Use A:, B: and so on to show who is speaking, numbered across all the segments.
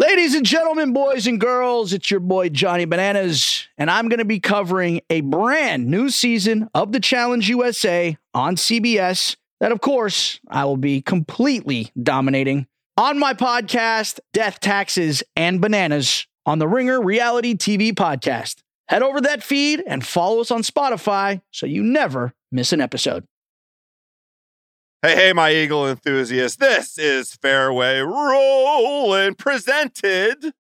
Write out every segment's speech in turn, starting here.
A: Ladies and gentlemen, boys and girls, it's your boy Johnny Bananas, and I'm going to be covering a brand new season of the Challenge USA on CBS that, of course, I will be completely dominating on my podcast, Death, Taxes, and Bananas on the Ringer Reality TV podcast. Head over that feed and follow us on Spotify so you never miss an episode.
B: Hey, hey, my Eagle enthusiasts. This is Fairway Rolling presented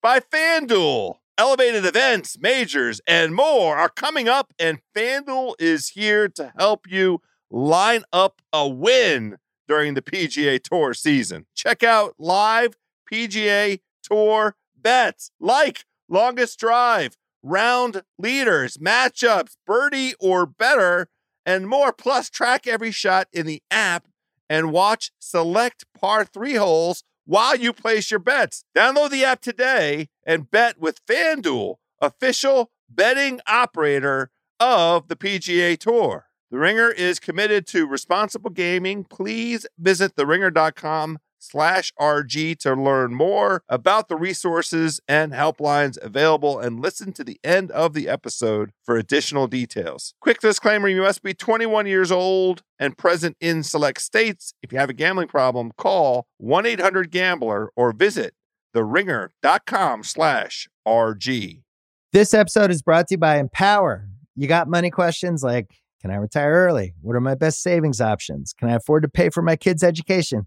B: by FanDuel. Elevated events, majors, and more are coming up, and FanDuel is here to help you line up a win during the PGA Tour season. Check out live PGA Tour bets like longest drive, round leaders, matchups, birdie or better and more. Plus, track every shot in the app and watch select par three holes while you place your bets. Download the app today and bet with FanDuel, official betting operator of the PGA Tour. The Ringer is committed to responsible gaming. Please visit theringer.com slash RG to learn more about the resources and helplines available and listen to the end of the episode for additional details. Quick disclaimer you must be 21 years old and present in select states. If you have a gambling problem, call 1 800 Gambler or visit theringer.com slash RG.
C: This episode is brought to you by Empower. You got money questions like Can I retire early? What are my best savings options? Can I afford to pay for my kids' education?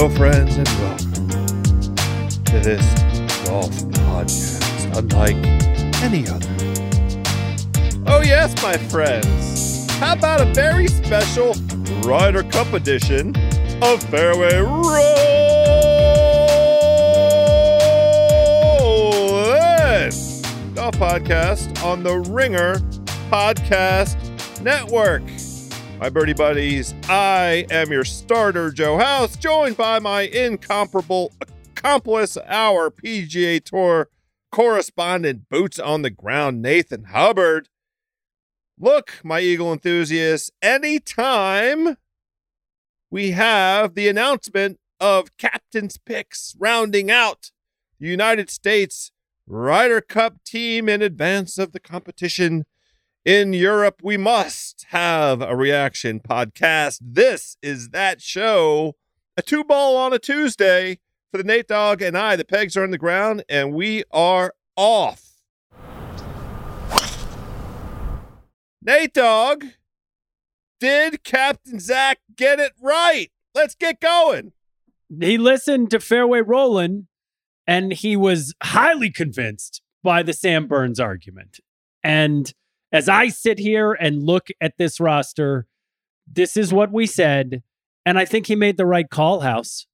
B: Hello, friends, and welcome to this golf podcast, unlike any other. Oh, yes, my friends. How about a very special Ryder Cup edition of Fairway Rolling Golf Podcast on the Ringer Podcast Network. My birdie buddies, I am your starter, Joe House, joined by my incomparable accomplice, our PGA Tour correspondent, boots on the ground, Nathan Hubbard. Look, my Eagle enthusiasts, anytime we have the announcement of captain's picks rounding out the United States Ryder Cup team in advance of the competition in Europe, we must have a reaction podcast. This is that show, a two ball on a Tuesday for the Nate Dog and I. The pegs are on the ground and we are off. Nate Dog, did Captain Zach get it right? Let's get going.
D: He listened to Fairway Rolling and he was highly convinced by the Sam Burns argument. And as I sit here and look at this roster, this is what we said. And I think he made the right call, House.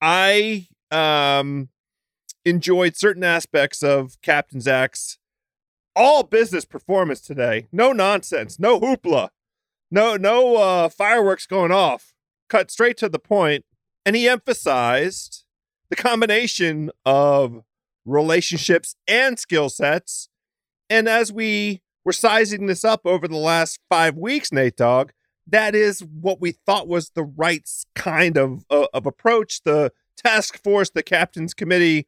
B: I um enjoyed certain aspects of Captain Zach's all business performance today. No nonsense, no hoopla, no no uh, fireworks going off. Cut straight to the point, and he emphasized the combination of relationships and skill sets. And as we were sizing this up over the last five weeks, Nate Dog, that is what we thought was the right kind of uh, of approach. The task force, the captain's committee,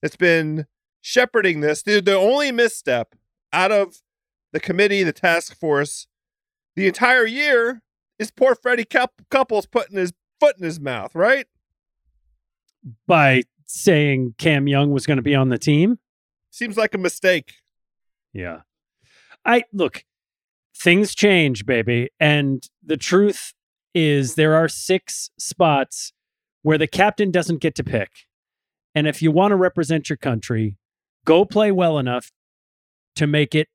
B: that's been shepherding this. The, the only misstep out of the committee, the task force, the entire year is poor Freddie Couples putting his foot in his mouth, right?
D: By saying Cam Young was going to be on the team.
B: Seems like a mistake.
D: Yeah. I look, things change, baby. And the truth is there are six spots where the captain doesn't get to pick. And if you want to represent your country, go play well enough to make it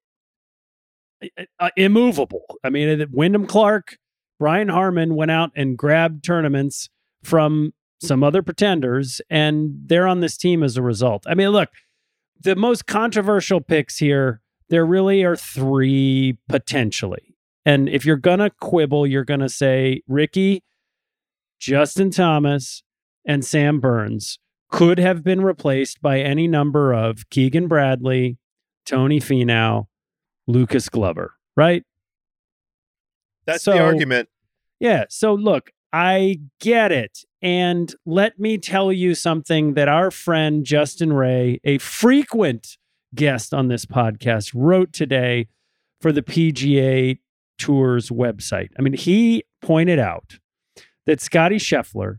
D: uh, uh immovable. I mean, Wyndham Clark, Brian Harman went out and grabbed tournaments from some other pretenders, and they're on this team as a result. I mean, look, the most controversial picks here, there really are three potentially. And if you're going to quibble, you're going to say Rickie, Justin Thomas, and Sam Burns could have been replaced by any number of Keegan Bradley, Tony Finau, Lucas Glover, right?
B: That's so, the argument.
D: Yeah. So look, I get it. And let me tell you something that our friend Justin Ray, a frequent guest on this podcast, wrote today for the PGA Tour's website. I mean, he pointed out that Scotty Scheffler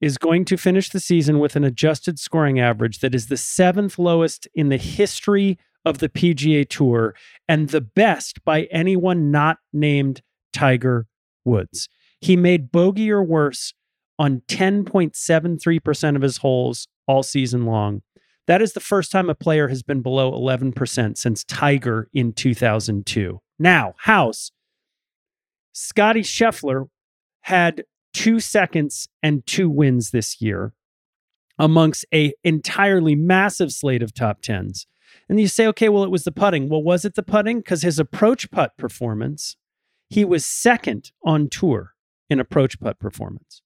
D: is going to finish the season with an adjusted scoring average that is the seventh lowest in the history of the PGA Tour and the best by anyone not named Tiger Woods. He made bogey or worse on 10.73% of his holes all season long. That is the first time a player has been below 11% since Tiger in 2002. Now, House, Scotty Scheffler had two seconds and two wins this year amongst a entirely massive slate of top tens. And you say, okay, well, it was the putting. Well, was it the putting? Because his approach putt performance, he was second on tour in approach putt performance.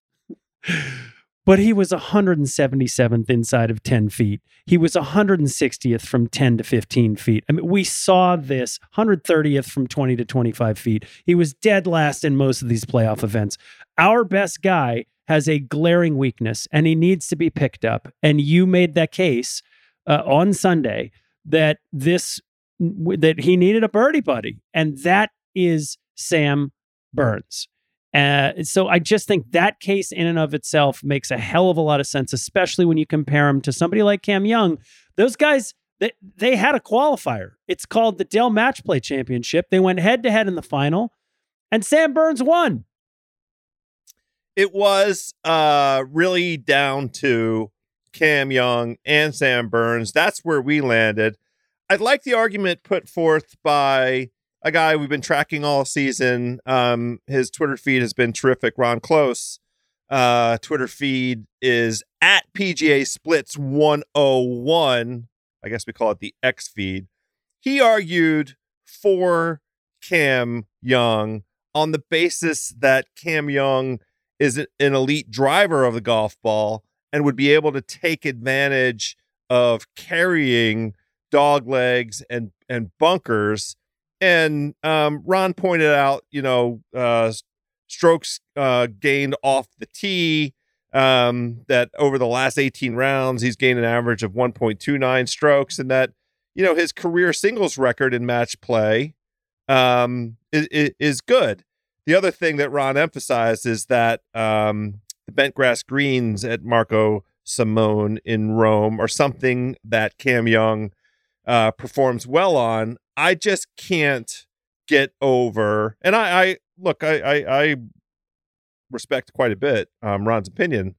D: but he was 177th inside of 10 feet. He was 160th from 10 to 15 feet. I mean, we saw this 130th from 20 to 25 feet. He was dead last in most of these playoff events. Our best guy has a glaring weakness and he needs to be picked up. And you made that case uh, on Sunday that this that he needed a birdie buddy, and that is Sam Burns. Uh, so I just think that case in and of itself makes a hell of a lot of sense, especially when you compare him to somebody like Cam Young. Those guys, they, they had a qualifier. It's called the Dell Match Play Championship. They went head to head in the final, and Sam Burns won.
B: It was uh, really down to Cam Young and Sam Burns. That's where we landed. I'd like the argument put forth by a guy we've been tracking all season. Um, his Twitter feed has been terrific. Ron Close. Uh, Twitter feed is at PGA Splits 101. I guess we call it the X feed. He argued for Cam Young on the basis that Cam Young is an elite driver of the golf ball and would be able to take advantage of carrying dog legs and and bunkers and um, Ron pointed out, you know, uh, strokes uh, gained off the tee. Um, that over the last 18 rounds, he's gained an average of 1.29 strokes, and that you know his career singles record in match play um, is, is good. The other thing that Ron emphasized is that um, the bent grass greens at Marco Simone in Rome are something that Cam Young uh, performs well on. I just can't get over. And I, I look, I, I, I respect quite a bit um, Ron's opinion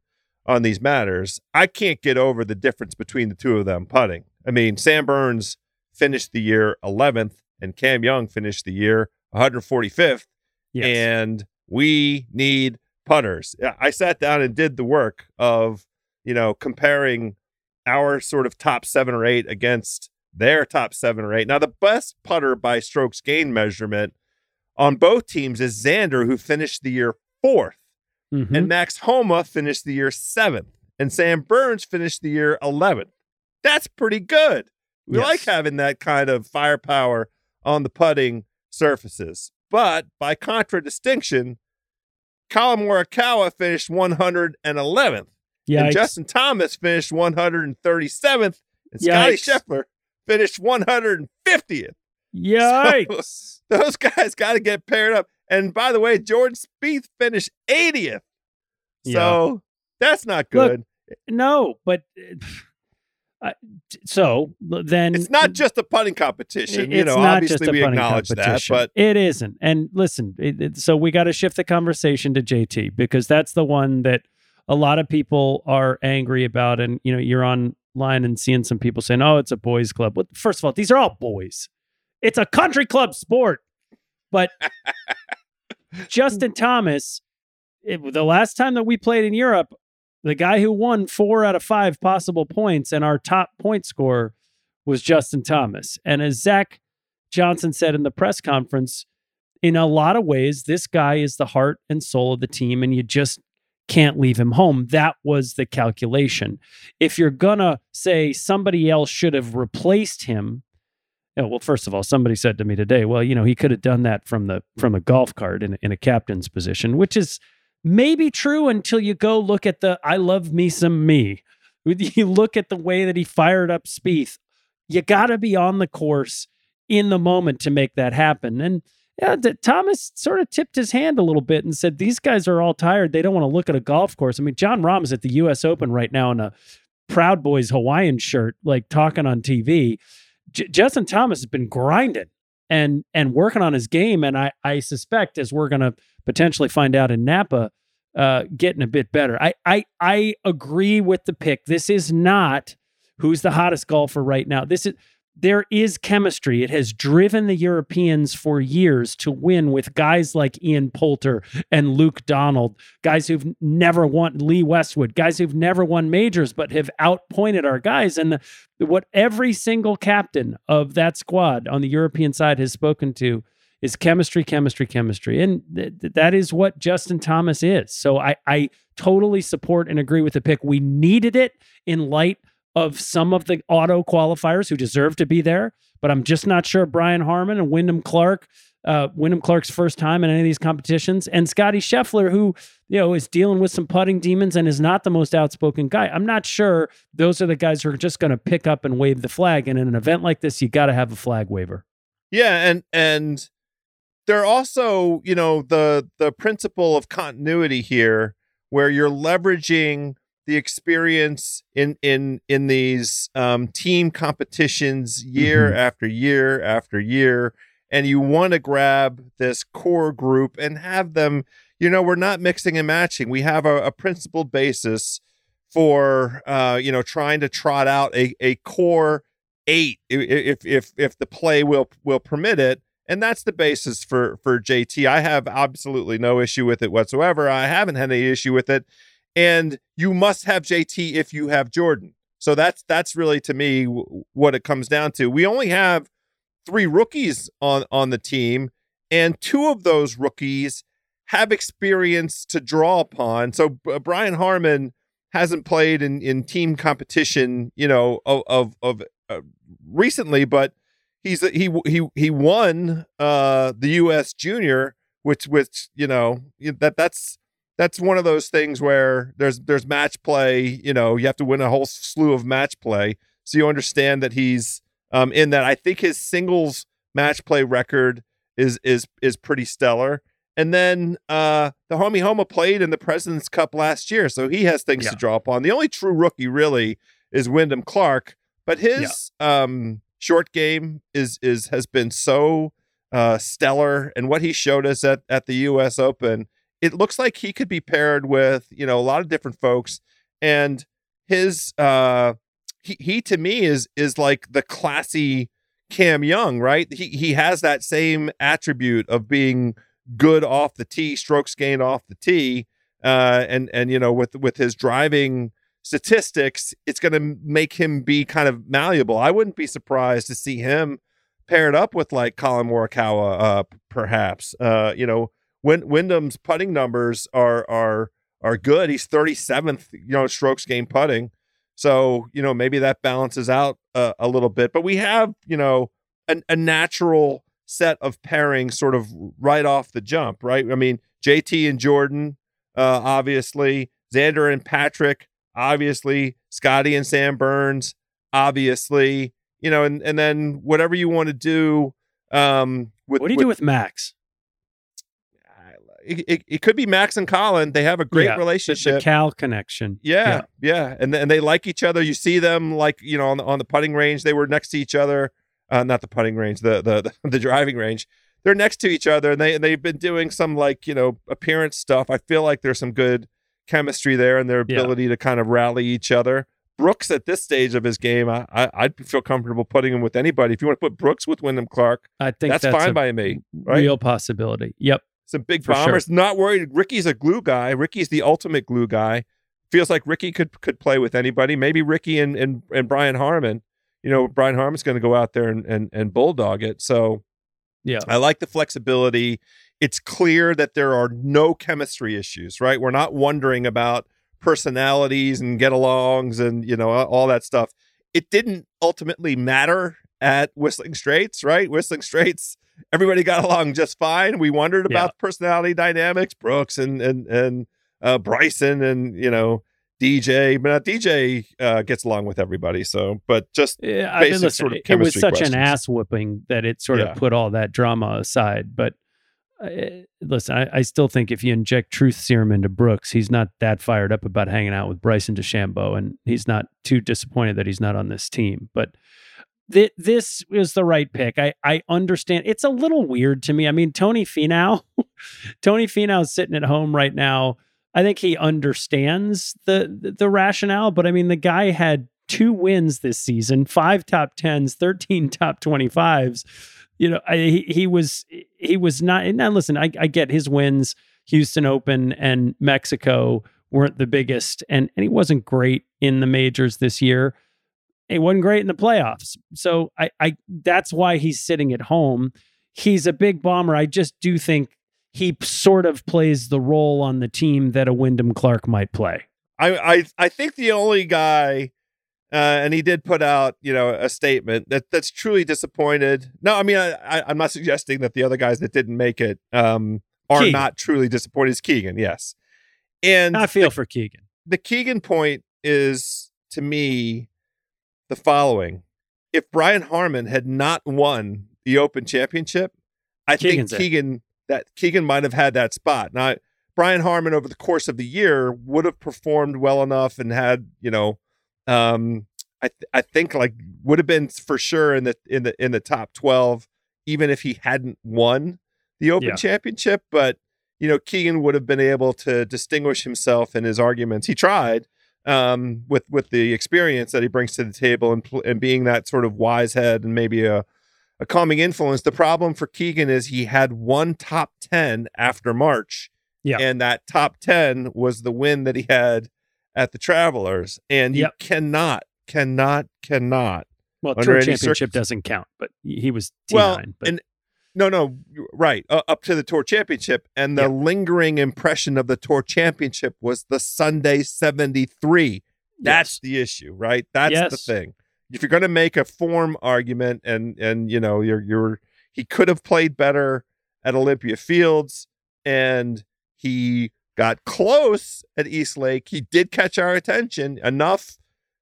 B: on these matters. I can't get over the difference between the two of them putting. I mean, Sam Burns finished the year 11th, and Cam Young finished the year 145th. Yes. And we need putters. I sat down and did the work of, you know, comparing our sort of top seven or eight against their top seven or eight. Now, the best putter by strokes gain measurement on both teams is Xander, who finished the year 4th mm-hmm. and Max Homa finished the year seventh, and Sam Burns finished the year 11th. That's pretty good. We yes. like having that kind of firepower on the putting surfaces. But by contradistinction, Collin Morikawa finished 111th. Yikes. And Justin Thomas finished 137th. And Scotty Scheffler finished 150th.
D: Yikes.
B: So, those guys got to get paired up. And by the way, Jordan Spieth finished 80th. So yeah. that's not good.
D: Look, no, but uh, so then
B: it's not just a putting competition. You know, obviously we acknowledge that, but
D: it isn't. And listen, it, it, so we got to shift the conversation to JT because that's the one that a lot of people are angry about, and you know, you're online and seeing some people saying, "Oh, it's a boys' club." Well, first of all, these are all boys. It's a country club sport, but Justin Thomas. It, the last time that we played in Europe, the guy who won four out of five possible points and our top point scorer was Justin Thomas. And as Zach Johnson said in the press conference, in a lot of ways, this guy is the heart and soul of the team, and you just can't leave him home. That was the calculation. If you're gonna say somebody else should have replaced him, you know, well, first of all, somebody said to me today, well, you know, he could have done that from the from a golf cart in, in a captain's position, which is maybe true until you go look at the I love me some me. You look at the way that he fired up Spieth. You got to be on the course in the moment to make that happen. And yeah, Thomas sort of tipped his hand a little bit and said, These guys are all tired. They don't want to look at a golf course. I mean, Jon Rahm is at the US Open right now in a Proud Boys Hawaiian shirt, like talking on TV. J- Justin Thomas has been grinding and and working on his game. And I, I suspect, as we're going to potentially find out in Napa, uh, getting a bit better. I, I I agree with the pick. This is not who's the hottest golfer right now. This is there is chemistry. It has driven the Europeans for years to win with guys like Ian Poulter and Luke Donald, guys who've never won Lee Westwood, guys who've never won majors but have outpointed our guys. And the, what every single captain of that squad on the European side has spoken to is chemistry, chemistry, chemistry. And th- that is what Justin Thomas is. So I, I totally support and agree with the pick. We needed it in light of some of the auto qualifiers who deserve to be there, but I'm just not sure Brian Harman and Wyndham Clark, uh, Wyndham Clark's first time in any of these competitions, and Scotty Scheffler, who you know is dealing with some putting demons and is not the most outspoken guy. I'm not sure those are the guys who are just going to pick up and wave the flag. And in an event like this, you got to have a flag waver.
B: Yeah, and and they're also you know the the principle of continuity here, where you're leveraging the experience in in in these um, team competitions year mm-hmm. after year after year and you want to grab this core group and have them you know we're not mixing and matching. We have a, a principled basis for uh, you know trying to trot out a, a core eight if if if the play will will permit it and that's the basis for for JT I have absolutely no issue with it whatsoever. I haven't had any issue with it and you must have JT if you have Jordan. So that's that's really to me w- what it comes down to. We only have three rookies on on the team, and two of those rookies have experience to draw upon. So uh, Brian Harman hasn't played in in team competition, you know, of of, of uh, recently, but he's he he he won uh the US Junior, which which you know that that's that's one of those things where there's there's match play. You know, you have to win a whole slew of match play, so you understand that he's um, in that. I think his singles match play record is is is pretty stellar. And then uh, the homie Homa played in the President's Cup last year, so he has things yeah. to draw upon. The only true rookie really is Wyndham Clark, but his yeah. um, short game is is has been so uh, stellar, and what he showed us at at the U.S. Open it looks like he could be paired with you know a lot of different folks and his uh he, he to me is is like the classy Cam Young, right? He he has that same attribute of being good off the tee, strokes gained off the tee, uh, and and you know with with his driving statistics, it's going to make him be kind of malleable. I wouldn't be surprised to see him paired up with like Collin Morikawa, uh, perhaps. Uh, you know, Win- Wyndham's putting numbers are are are good. He's 37th, you know, strokes game putting. So, you know, maybe that balances out uh, a little bit. But we have, you know, a, a natural set of pairings sort of right off the jump, right? I mean, JT and Jordan, uh, obviously, Xander and Patrick, obviously, Scotty and Sam Burns, obviously, you know, and, and then whatever you want to do. Um, with,
D: what do you
B: with,
D: do with Max?
B: It, it, could be Max and Collin. They have a great
D: yeah,
B: relationship.
D: The, Cal connection.
B: Yeah, yeah, yeah, and and they like each other. You see them like you know on the, on the putting range. They were next to each other. Uh, not the putting range, the, the the the driving range. They're next to each other, and they and they've been doing some like you know appearance stuff. I feel like there's some good chemistry there and their
D: Yeah.
B: ability to kind of rally each other. Brooks at this stage of his game, I, I I'd feel comfortable putting him with anybody. If you want to put Brooks with Wyndham Clark,
D: I think
B: that's,
D: that's,
B: fine by me. right?
D: real possibility. Yep.
B: Some big
D: For sure.
B: bombers. Not worried. Rickie's a glue guy. Rickie's the ultimate glue guy. Feels like Rickie could could play with anybody. Maybe Rickie and and, and Brian Harman. You know, Brian Harman's going to go out there and, and and bulldog it. So
D: Yeah.
B: I like the flexibility. It's clear that there are no chemistry issues, right? We're not wondering about personalities and get alongs and, you know, all that stuff. It didn't ultimately matter at Whistling Straits, right? Whistling Straits, everybody got along just fine. We wondered
D: Yeah.
B: about personality dynamics, Brooks and and and uh, Bryson and, you know, DJ, but not DJ uh, gets along with everybody. So, but just
D: Yeah, I
B: basic
D: mean, listen,
B: sort of
D: it- it was such
B: questions.
D: an ass whooping that it sort
B: Yeah.
D: of put all that drama aside. But uh, listen, I, I still think if you inject truth serum into Brooks, he's not that fired up about hanging out with Bryson DeChambeau, and he's not too disappointed that he's not on this team. But th- this is the right pick. I I understand. It's a little weird to me. I mean, Tony Finau, Tony Finau's sitting at home right now. I think he understands the, the the rationale, but I mean, the guy had two wins this season, five top tens, thirteen top twenty fives. You know, I, he he was he was not. Now, listen, I, I get his wins, Houston Open and Mexico weren't the biggest, and and he wasn't great in the majors this year. He wasn't great in the playoffs, so I I that's why he's sitting at home. He's a big bomber. I just do think he sort of plays the role on the team that a Wyndham Clark might play.
B: I I I think the only guy, uh, and he did put out you know a statement that that's truly disappointed. No, I mean I, I I'm not suggesting that the other guys that didn't make it um are
D: Keegan.
B: not truly disappointed. Is Keegan, yes, and
D: I feel
B: the,
D: for Keegan.
B: the Keegan point is to me the following: if Brian Harman had not won the Open Championship, I
D: Keegan's
B: think Keegan that Keegan might have had that spot. Now, Brian Harman over the course of the year would have performed well enough and had you know, um, I th- I think like would have been for sure in the in the in the top twelve, even if he hadn't won the Open
D: Yeah.
B: Championship. But you know, Keegan would have been able to distinguish himself in his arguments. He tried um, with with the experience that he brings to the table and and being that sort of wise head and maybe a a calming influence. The problem for Keegan is he had one top 10 after March.
D: Yeah.
B: And that top 10 was the win that he had at the Travelers. And you
D: Yep.
B: cannot, cannot, cannot.
D: Well, tour championship doesn't count, but he was T9.
B: Well,
D: but
B: and no, no, right. Uh, up to the Tour Championship. And the
D: Yeah.
B: lingering impression of the Tour Championship was the Sunday 73. That's
D: yes.
B: the issue, right? That's the thing. If you're going to make a form argument, and and you know, you're you're he could have played better at Olympia Fields, and he got close at East Lake. He did catch our attention enough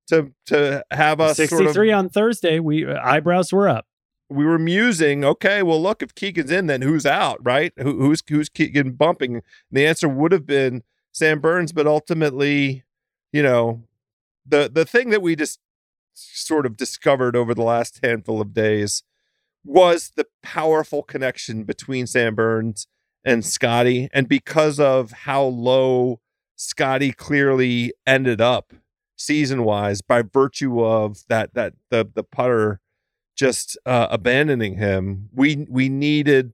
B: to to have us sort of
D: 63 on Thursday. We uh, eyebrows were up.
B: We were musing, okay, well, look, if Keegan's in, then who's out, right? Who, who's who's Keegan bumping? And the answer would have been Sam Burns, but ultimately, you know, the the thing that we just sort of discovered over the last handful of days was the powerful connection between Sam Burns and Scotty, and because of how low Scotty clearly ended up season wise by virtue of that that the the putter just uh, abandoning him. We we needed.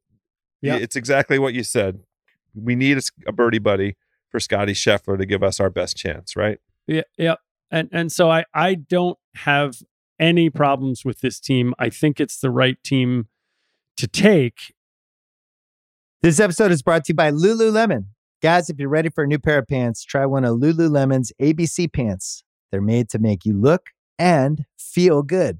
D: Yeah.
B: it's exactly what you said. We need a birdie buddy for Scotty Scheffler to give us our best chance, right?
D: Yeah, yeah. And and so I I don't have any problems with this team. I think it's the right team to take.
C: This episode is brought to you by Lululemon. Guys, if you're ready for a new pair of pants, try one of Lululemon's ABC pants. They're made to make you look and feel good.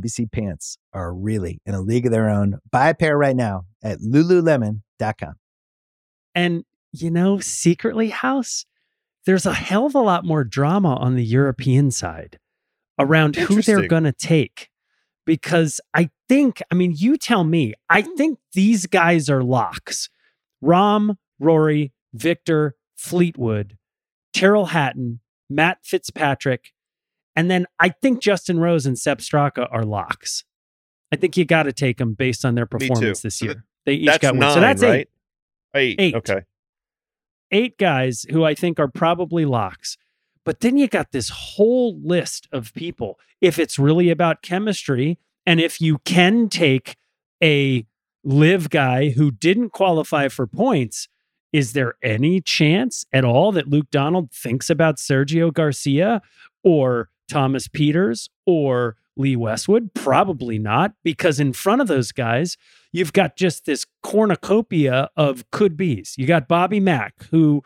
C: ABC pants are really in a league of their own. Buy a pair right now at lululemon.com.
D: And you know, secretly, House, there's a hell of a lot more drama on the European side around who they're going to take. Because I think, I mean, you tell me, I think these guys are locks. Rahm, Rory, Viktor, Fleetwood, Tyrrell Hatton, Matt Fitzpatrick, and then I think Justin Rose and Sepp Straka are locks. I think you got to take them based on their performance this
B: So
D: year. They each got one.
B: nine,
D: So that's eight
B: right? Eight.
D: Eight.
B: Okay.
D: eight guys who I think are probably locks. But then you got this whole list of people. If it's really about chemistry, and if you can take a live guy who didn't qualify for points, is there any chance at all that Luke Donald thinks about Sergio Garcia or Thomas Pieters or Lee Westwood? Probably not, because in front of those guys, you've got just this cornucopia of could be's. You got Bobby Mack, who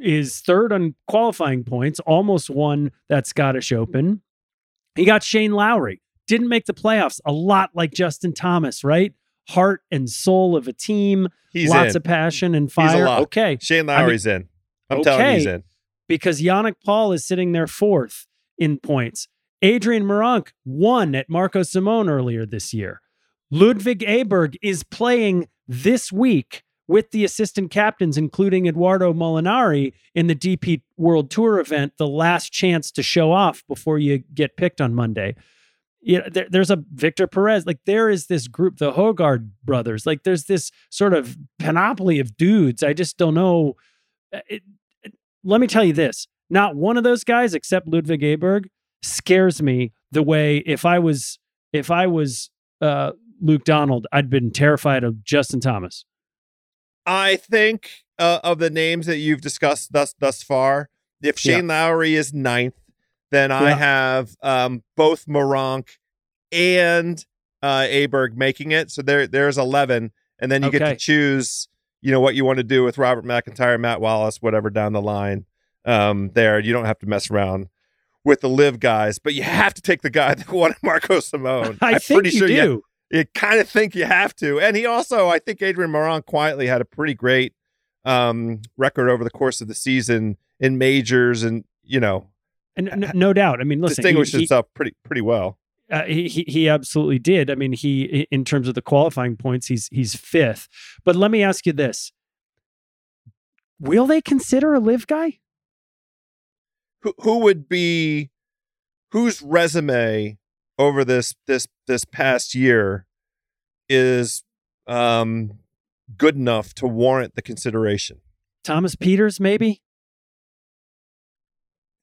D: is third on qualifying points, almost won that Scottish Open. You got Shane Lowry, didn't make the playoffs, a lot like Justin Thomas, right? Heart and soul of a team,
B: He's
D: lots
B: in.
D: of passion and
B: He's a
D: fire. Okay,
B: Shane Lowry's in. I'm telling you, he's in.
D: because Yannik Paul is sitting there fourth in points. Adrian Meronk won at Marco Simone earlier this year. Ludvig Aberg is playing this week with the assistant captains, including Edoardo Molinari, in the DP World Tour event, the last chance to show off before you get picked on Monday. Yeah, there, there's a Victor Perez. Like there is this group, the Højgaard brothers. Like there's this sort of panoply of dudes. I just don't know. Uh, It, it- let me tell you this: not one of those guys, except Ludvig Aberg, scares me the way if I was if I was uh, Luke Donald, I'd been terrified of Justin Thomas.
B: I think uh, of the names that you've discussed thus thus far, if
D: Yeah.
B: Shane Lowry is ninth, then I
D: Yeah.
B: have um, both Meronk and uh, Aberg making it. So there there's eleven, and then you get to choose, you know, what you want to do with Robert MacIntyre, Matt Wallace, whatever down the line. Um, there you don't have to mess around with the live guys, but you have to take the guy that won Marco Simone.
D: I
B: I'm
D: think
B: pretty
D: you
B: sure
D: do.
B: you you kind of think you have to. And he also, I think Adrian Moron quietly had a pretty great um, record over the course of the season in majors and, you know,
D: And n- no doubt. I mean, listen,
B: distinguished
D: he,
B: himself pretty pretty well.
D: uh, he, he he absolutely did. I mean, he in terms of the qualifying points, he's he's fifth. But let me ask you this: Will they consider a live guy?
B: Who who would be whose resume over this this this past year is um good enough to warrant the consideration?
D: Thomas Pieters, maybe.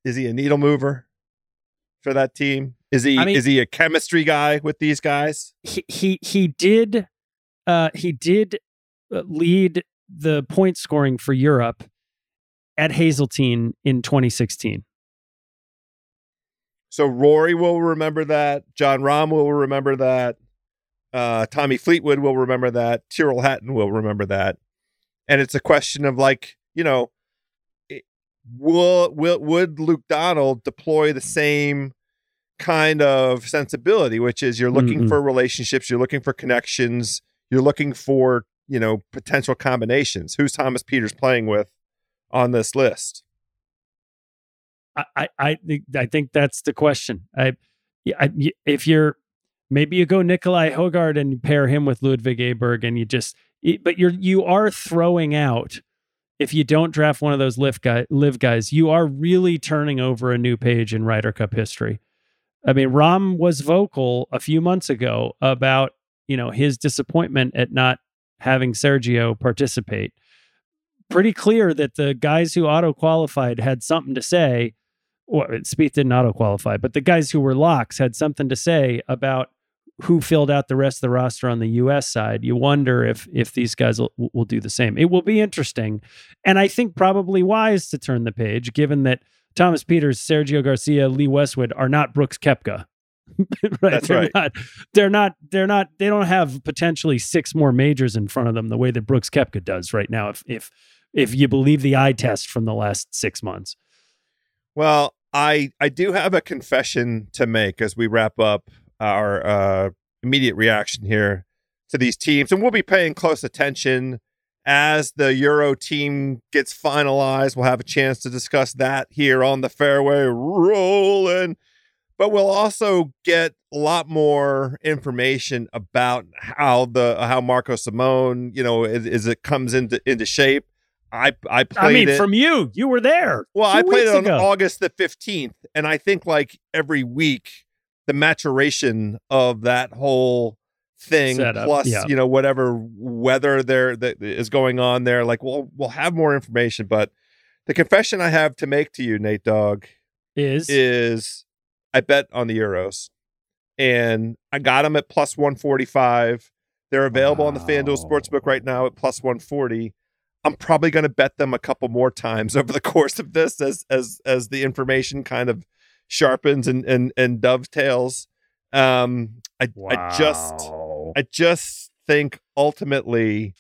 B: Is he a needle mover for that team? Is he
D: I mean-
B: is he a chemistry guy with these guys?
D: he he he did uh he did uh, lead the point scoring for Europe at Hazeltine in 2016.
B: So Rory will remember that. Jon Rahm will remember that. Uh, Tommy Fleetwood will remember that. Tyrrell Hatton will remember that. And it's a question of like, you know, it, will will would Luke Donald deploy the same kind of sensibility, which is you're looking
D: Mm-mm.
B: for relationships, you're looking for connections, you're looking for you know potential combinations. Who's Thomas Pieters playing with on this list?
D: I I I think that's the question. I, I if you're maybe you go Nicolai Højgaard and pair him with Ludvig Aberg and you just but you're you are throwing out if you don't draft one of those live guy live guys, you are really turning over a new page in Ryder Cup history. I mean, Rahm was vocal a few months ago about, you know, his disappointment at not having Sergio participate. Pretty clear that the guys who auto qualified had something to say. Well, Spieth didn't auto qualify, but the guys who were locks had something to say about who filled out the rest of the roster on the U.S. side. You wonder if if these guys will, will do the same. It will be interesting, and I think probably wise to turn the page, given that Thomas Pieters, Sergio Garcia, Lee Westwood are not Brooks Koepka. right?
B: That's
D: they're
B: right.
D: Not, they're not. They're not. They don't have potentially six more majors in front of them the way that Brooks Koepka does right now. If if if you believe the eye test from the last six months.
B: Well, I I do have a confession to make as we wrap up our uh, immediate reaction here to these teams, and we'll be paying close attention as the Euro team gets finalized, we'll have a chance to discuss that here on the fairway rolling. But we'll also get a lot more information about how the how Marco Simone, you know, as, as it comes into into shape. I I played
D: I mean,
B: it.
D: from you, you were there.
B: Well, I played it on
D: ago.
B: August the 15th. And I think like every week, the maturation of that whole thing,
D: Setup,
B: plus,
D: yeah.
B: you know, whatever weather there that is going on there, like we'll we'll have more information. But the confession I have to make to you, Nate Dog,
D: is
B: is I bet on the Euros. And I got them at plus 145. They're available on the FanDuel Sportsbook right now at plus 140. I'm probably going to bet them a couple more times over the course of this as as as the information kind of sharpens and and and dovetails. Um I I just I just think ultimately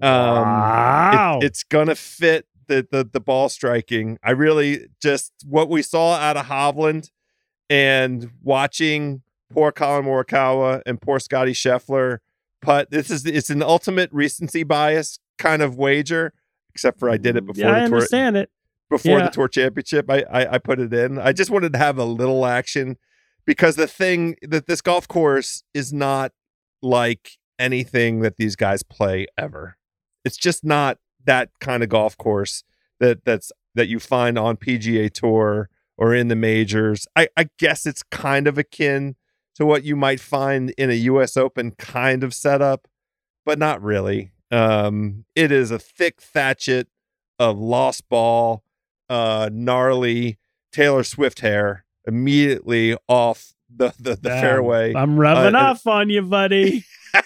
B: um
D: wow.
B: it- it's gonna fit the, the the ball striking. I really just what we saw out of Hovland and watching poor Collin Morikawa and poor Scotty Scheffler putt. This is it's an ultimate recency bias kind of wager, except for I did it mm, before
D: yeah, I
B: the tour
D: understand it.
B: before
D: Yeah.
B: the tour championship. I, I I put it in. I just wanted to have a little action because the thing that this golf course is not like anything that these guys play ever. It's just not that kind of golf course that that's that you find on PGA Tour or in the majors. I, I guess it's kind of akin to what you might find in a US Open kind of setup, but not really. Um, it is a thick thatchet of lost ball, uh, gnarly Taylor Swift hair immediately off the the, the
D: Damn.
B: fairway
D: I'm rubbing
B: Uh,
D: off on you, buddy.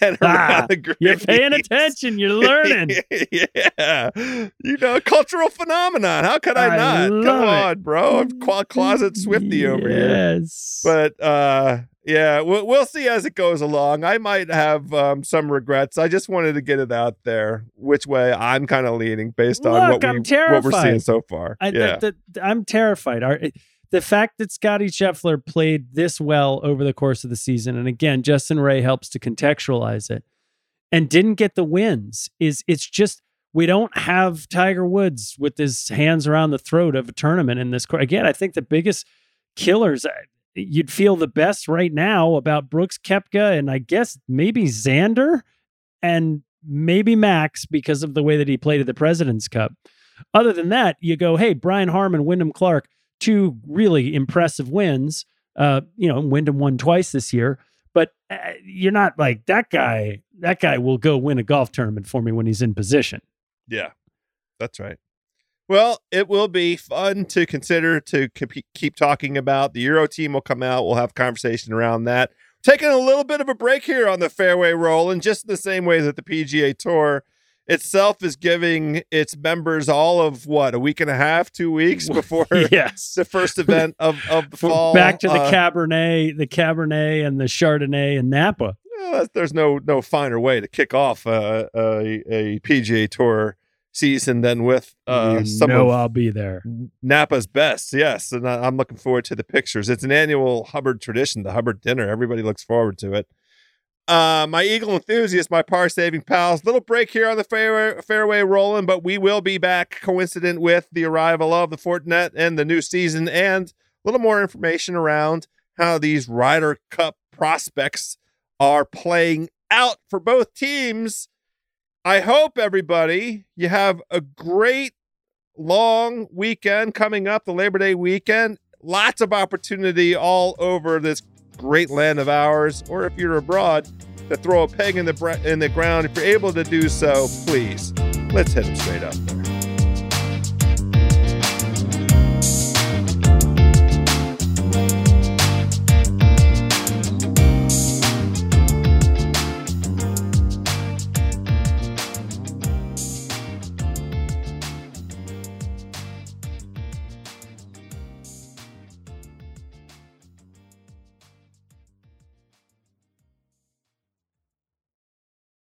B: and
D: Ah. You're paying attention. You're learning.
B: yeah, you know, cultural phenomenon. How could I,
D: I
B: not? Come
D: it.
B: on, bro. I'm clo- closet Swifty over here.
D: Yes.
B: But uh, yeah, we'll, we'll see as it goes along. I might have um, some regrets. I just wanted to get it out there, which way I'm kind of leaning based on what, we,
D: I'm
B: what we're seeing
D: terrified.
B: so far.
D: I,
B: yeah.
D: the, the, I'm terrified. Our, the fact that Scotty Scheffler played this well over the course of the season, and again, Justin Ray helps to contextualize it, and didn't get the wins is it's just we don't have Tiger Woods with his hands around the throat of a tournament in this court. Again, I think the biggest killers uh, you'd feel the best right now about Brooks Koepka and I guess maybe Xander and maybe Max because of the way that he played at the President's Cup. Other than that, you go, hey, Brian Harman, Wyndham Clark, two really impressive wins. Uh, you know, Wyndham won twice this year, but uh, you're not like that guy. That guy will go win a golf tournament for me when he's in position.
B: Yeah, that's right. Well, it will be fun to consider to keep keep talking about. The Euro team will come out. We'll have conversation around that. Taking a little bit of a break here on the fairway roll, and just in the same way that the PGA Tour itself is giving its members all of what a week and a half, two weeks before
D: yes.
B: the first event of of the fall.
D: Back to the
B: Uh,
D: Cabernet, the Cabernet and the Chardonnay and Napa.
B: well, there's no no finer way to kick off uh, a a PGA Tour season than with uh,
D: you
B: some
D: know
B: of
D: I'll be there.
B: Napa's best, yes, and I- I'm looking forward to the pictures. It's an annual Hubbard tradition, the Hubbard dinner. Everybody looks forward to it. Uh, my Eagle enthusiast, my par saving pals. Little break here on the fairway, fairway rolling, but we will be back coincident with the arrival of the Fortinet and the new season, and a little more information around how these Ryder Cup prospects are playing out for both teams. I hope everybody you have a great long weekend coming up, the Labor Day weekend. Lots of opportunity all over this great land of ours, or if you're abroad, to throw a peg in the in the ground. If you're able to do so, please let's hit them straight up there.